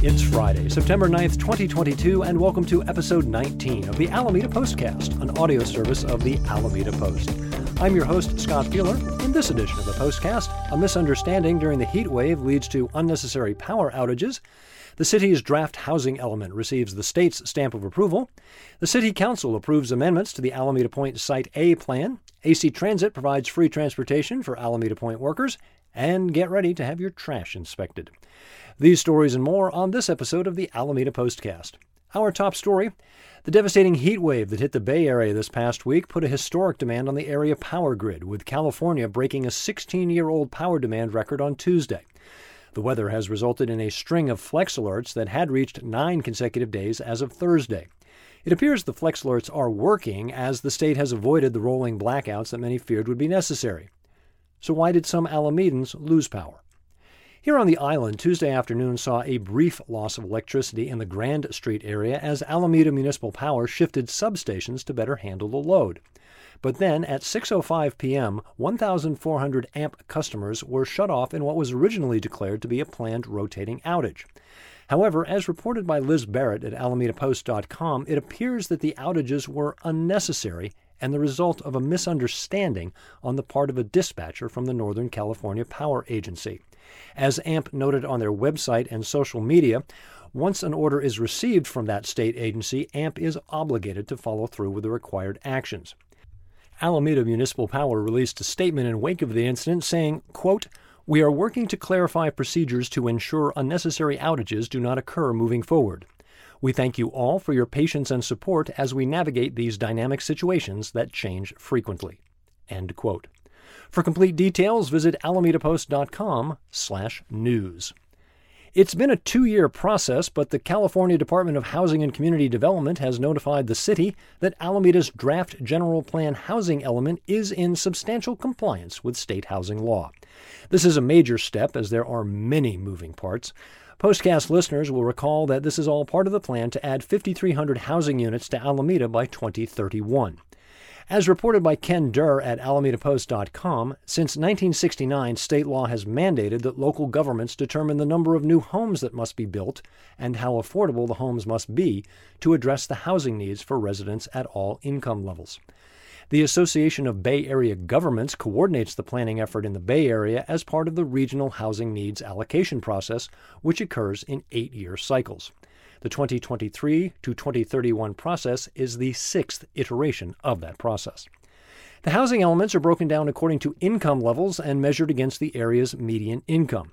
It's Friday, September 9th, 2022, and welcome to episode 19 of the Alameda Postcast, an audio service of the Alameda Post. I'm your host, Scott Piehler. In this edition of the Postcast, a misunderstanding during the heat wave leads to unnecessary power outages. The city's draft housing element receives the state's stamp of approval. The City Council approves amendments to the Alameda Point Site A plan. AC Transit provides free transportation for Alameda Point workers. And get ready to have your trash inspected. These stories and more on this episode of the Alameda Postcast. Our top story the devastating heat wave that hit the Bay Area this past week put a historic demand on the area power grid, with California breaking a 16 year old power demand record on Tuesday. The weather has resulted in a string of flex alerts that had reached nine consecutive days as of Thursday. It appears the flex alerts are working as the state has avoided the rolling blackouts that many feared would be necessary. So, why did some Alamedans lose power? Here on the island, Tuesday afternoon saw a brief loss of electricity in the Grand Street area as Alameda Municipal Power shifted substations to better handle the load. But then at 6:05 p.m., 1,400 AMP customers were shut off in what was originally declared to be a planned rotating outage. However, as reported by Liz Barrett at AlamedaPost.com, it appears that the outages were unnecessary and the result of a misunderstanding on the part of a dispatcher from the Northern California Power Agency. As AMP noted on their website and social media, once an order is received from that state agency, AMP is obligated to follow through with the required actions. Alameda Municipal Power released a statement in wake of the incident saying, quote, We are working to clarify procedures to ensure unnecessary outages do not occur moving forward. We thank you all for your patience and support as we navigate these dynamic situations that change frequently. End quote. For complete details, visit alamedapost.com/news. It's been a two year process, but the California Department of Housing and Community Development has notified the city that Alameda's draft general plan housing element is in substantial compliance with state housing law. This is a major step as there are many moving parts. Postcast listeners will recall that this is all part of the plan to add 5,300 housing units to Alameda by 2031. As reported by Ken Durr at AlamedaPost.com, since 1969, state law has mandated that local governments determine the number of new homes that must be built and how affordable the homes must be to address the housing needs for residents at all income levels. The Association of Bay Area Governments coordinates the planning effort in the Bay Area as part of the Regional Housing Needs Allocation process, which occurs in eight year cycles. The 2023 to 2031 process is the sixth iteration of that process. The housing elements are broken down according to income levels and measured against the area's median income.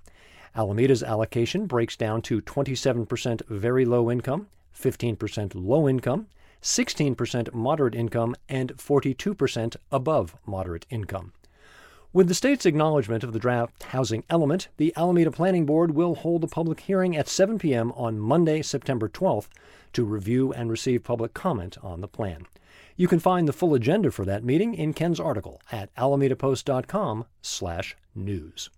Alameda's allocation breaks down to 27% very low income, 15% low income, 16% moderate income, and 42% above moderate income. With the state's acknowledgement of the draft housing element, the Alameda Planning Board will hold a public hearing at 7 p.m. on Monday, September 12th, to review and receive public comment on the plan. You can find the full agenda for that meeting in Ken's article at alamedapost.com/news.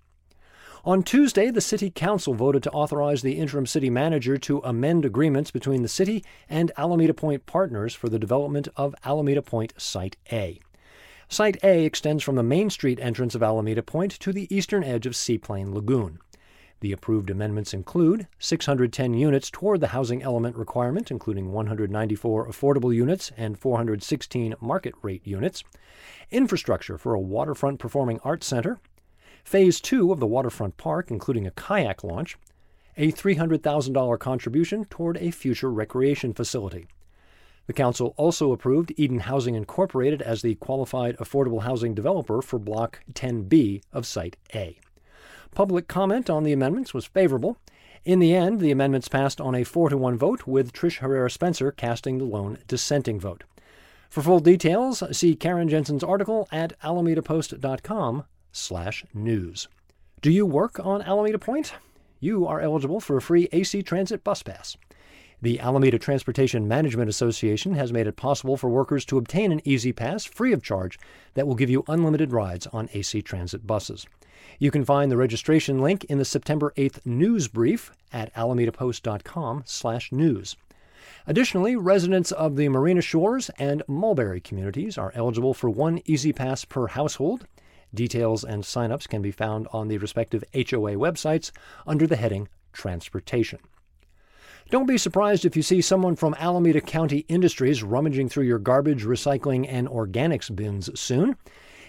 On Tuesday, the City Council voted to authorize the interim city manager to amend agreements between the city and Alameda Point partners for the development of Alameda Point Site A. Site A extends from the Main Street entrance of Alameda Point to the eastern edge of Seaplane Lagoon. The approved amendments include 610 units toward the housing element requirement, including 194 affordable units and 416 market rate units, infrastructure for a waterfront performing arts center, phase two of the waterfront park, including a kayak launch, a $300,000 contribution toward a future recreation facility. The Council also approved Eden Housing Incorporated as the qualified affordable housing developer for Block 10B of Site A. Public comment on the amendments was favorable. In the end, the amendments passed on a 4 to 1 vote, with Trish Herrera Spencer casting the lone dissenting vote. For full details, see Karen Jensen's article at alamedapost.com/news. Do you work on Alameda Point? You are eligible for a free AC Transit bus pass. The Alameda Transportation Management Association has made it possible for workers to obtain an Easy Pass free of charge that will give you unlimited rides on AC Transit buses. You can find the registration link in the September 8th news brief at alamedapost.com/news. Additionally, residents of the Marina Shores and Mulberry communities are eligible for one Easy Pass per household. Details and sign-ups can be found on the respective HOA websites under the heading Transportation. Don't be surprised if you see someone from Alameda County Industries rummaging through your garbage, recycling, and organics bins soon.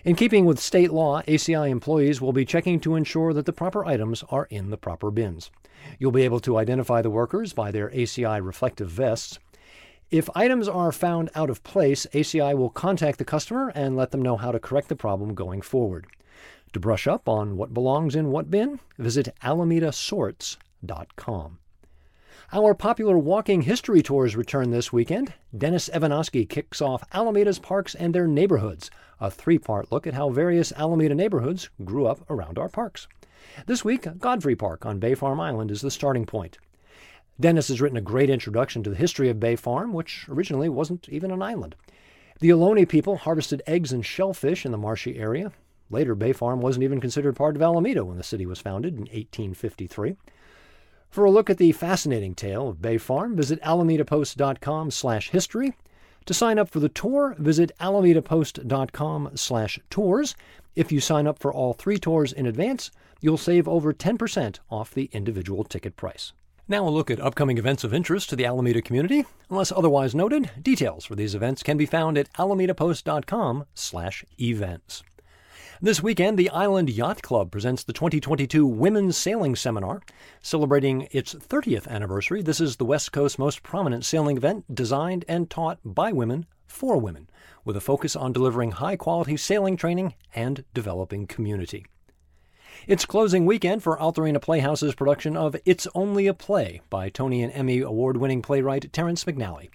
In keeping with state law, ACI employees will be checking to ensure that the proper items are in the proper bins. You'll be able to identify the workers by their ACI reflective vests. If items are found out of place, ACI will contact the customer and let them know how to correct the problem going forward. To brush up on what belongs in what bin, visit alamedasorts.com. Our popular walking history tours return this weekend. Dennis Evanosky kicks off Alameda's parks and their neighborhoods, a three part look at how various Alameda neighborhoods grew up around our parks. This week, Godfrey Park on Bay Farm Island is the starting point. Dennis has written a great introduction to the history of Bay Farm, which originally wasn't even an island. The Ohlone people harvested eggs and shellfish in the marshy area. Later, Bay Farm wasn't even considered part of Alameda when the city was founded in 1853. For a look at the fascinating tale of Bay Farm, visit alamedapost.com slash history. To sign up for the tour, visit alamedapost.com slash tours. If you sign up for all 3 tours in advance, you'll save over 10% off the individual ticket price. Now a look at upcoming events of interest to the Alameda community. Unless otherwise noted, details for these events can be found at alamedapost.com/events. This weekend, the Island Yacht Club presents the 2022 Women's Sailing Seminar. Celebrating its 30th anniversary, this is the West Coast's most prominent sailing event designed and taught by women for women, with a focus on delivering high quality sailing training and developing community. It's closing weekend for Altarena Playhouse's production of It's Only a Play by Tony and Emmy award winning playwright Terrence McNally.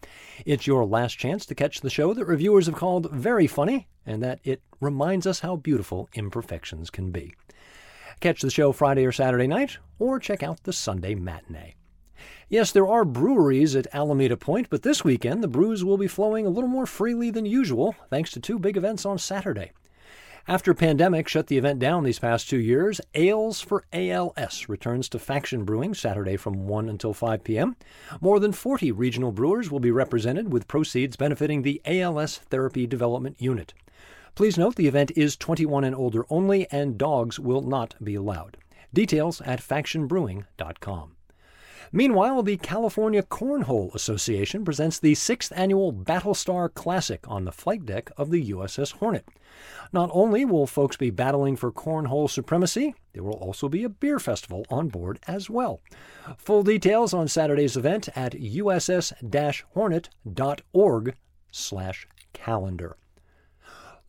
It's your last chance to catch the show that reviewers have called very funny and that it reminds us how beautiful imperfections can be. Catch the show Friday or Saturday night, or check out the Sunday matinee. Yes, there are breweries at Alameda Point, but this weekend the brews will be flowing a little more freely than usual thanks to two big events on Saturday. After pandemic shut the event down these past two years, Ales for ALS returns to Faction Brewing Saturday from 1 until 5 p.m. More than 40 regional brewers will be represented with proceeds benefiting the ALS Therapy Development Unit. Please note the event is 21 and older only and dogs will not be allowed. Details at factionbrewing.com. Meanwhile, the California Cornhole Association presents the sixth annual Battlestar Classic on the flight deck of the USS Hornet. Not only will folks be battling for cornhole supremacy, there will also be a beer festival on board as well. Full details on Saturday's event at uss-hornet.org/calendar.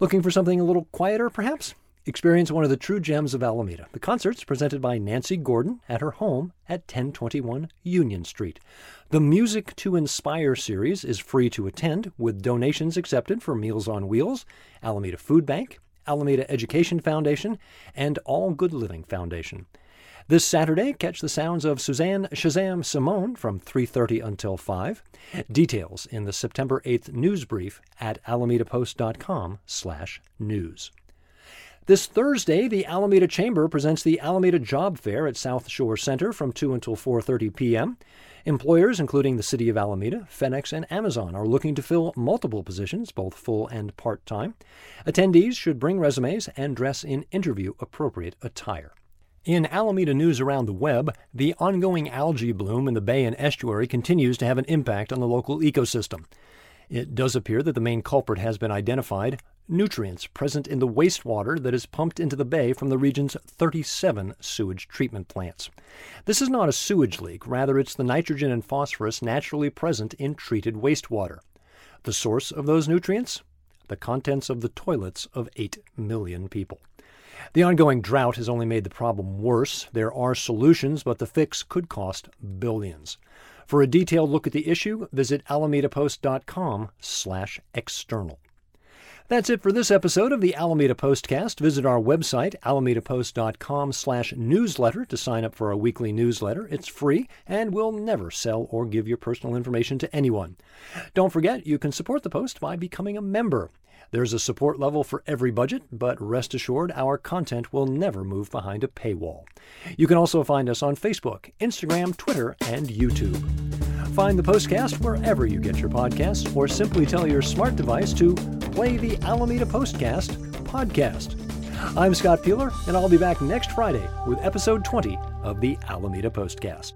Looking for something a little quieter, perhaps? Experience one of the true gems of Alameda. The concerts presented by Nancy Gordon at her home at 1021 Union Street. The Music to Inspire series is free to attend, with donations accepted for Meals on Wheels, Alameda Food Bank, Alameda Education Foundation, and All Good Living Foundation. This Saturday, catch the sounds of Suzanne Shazam Simone from 3:30 until 5. Details in the September 8th news brief at alamedapost.com/news. This Thursday, the Alameda Chamber presents the Alameda Job Fair at South Shore Center from 2 until 4:30 p.m. Employers including the City of Alameda, FedEx, and Amazon are looking to fill multiple positions, both full and part-time. Attendees should bring resumes and dress in interview appropriate attire. In Alameda news around the web, the ongoing algae bloom in the bay and estuary continues to have an impact on the local ecosystem. It does appear that the main culprit has been identified nutrients present in the wastewater that is pumped into the bay from the region's 37 sewage treatment plants. This is not a sewage leak, rather, it's the nitrogen and phosphorus naturally present in treated wastewater. The source of those nutrients? The contents of the toilets of 8 million people. The ongoing drought has only made the problem worse. There are solutions, but the fix could cost billions. For a detailed look at the issue, visit alamedapost.com/external. That's it for this episode of the Alameda Postcast. Visit our website, alamedapost.com slash newsletter to sign up for our weekly newsletter. It's free and we'll never sell or give your personal information to anyone. Don't forget, you can support the Post by becoming a member. There's a support level for every budget, but rest assured our content will never move behind a paywall. You can also find us on Facebook, Instagram, Twitter, and YouTube. Find the Postcast wherever you get your podcasts, or simply tell your smart device to play the Alameda Postcast podcast. I'm Scott Piehler, and I'll be back next Friday with episode 20 of the Alameda Postcast.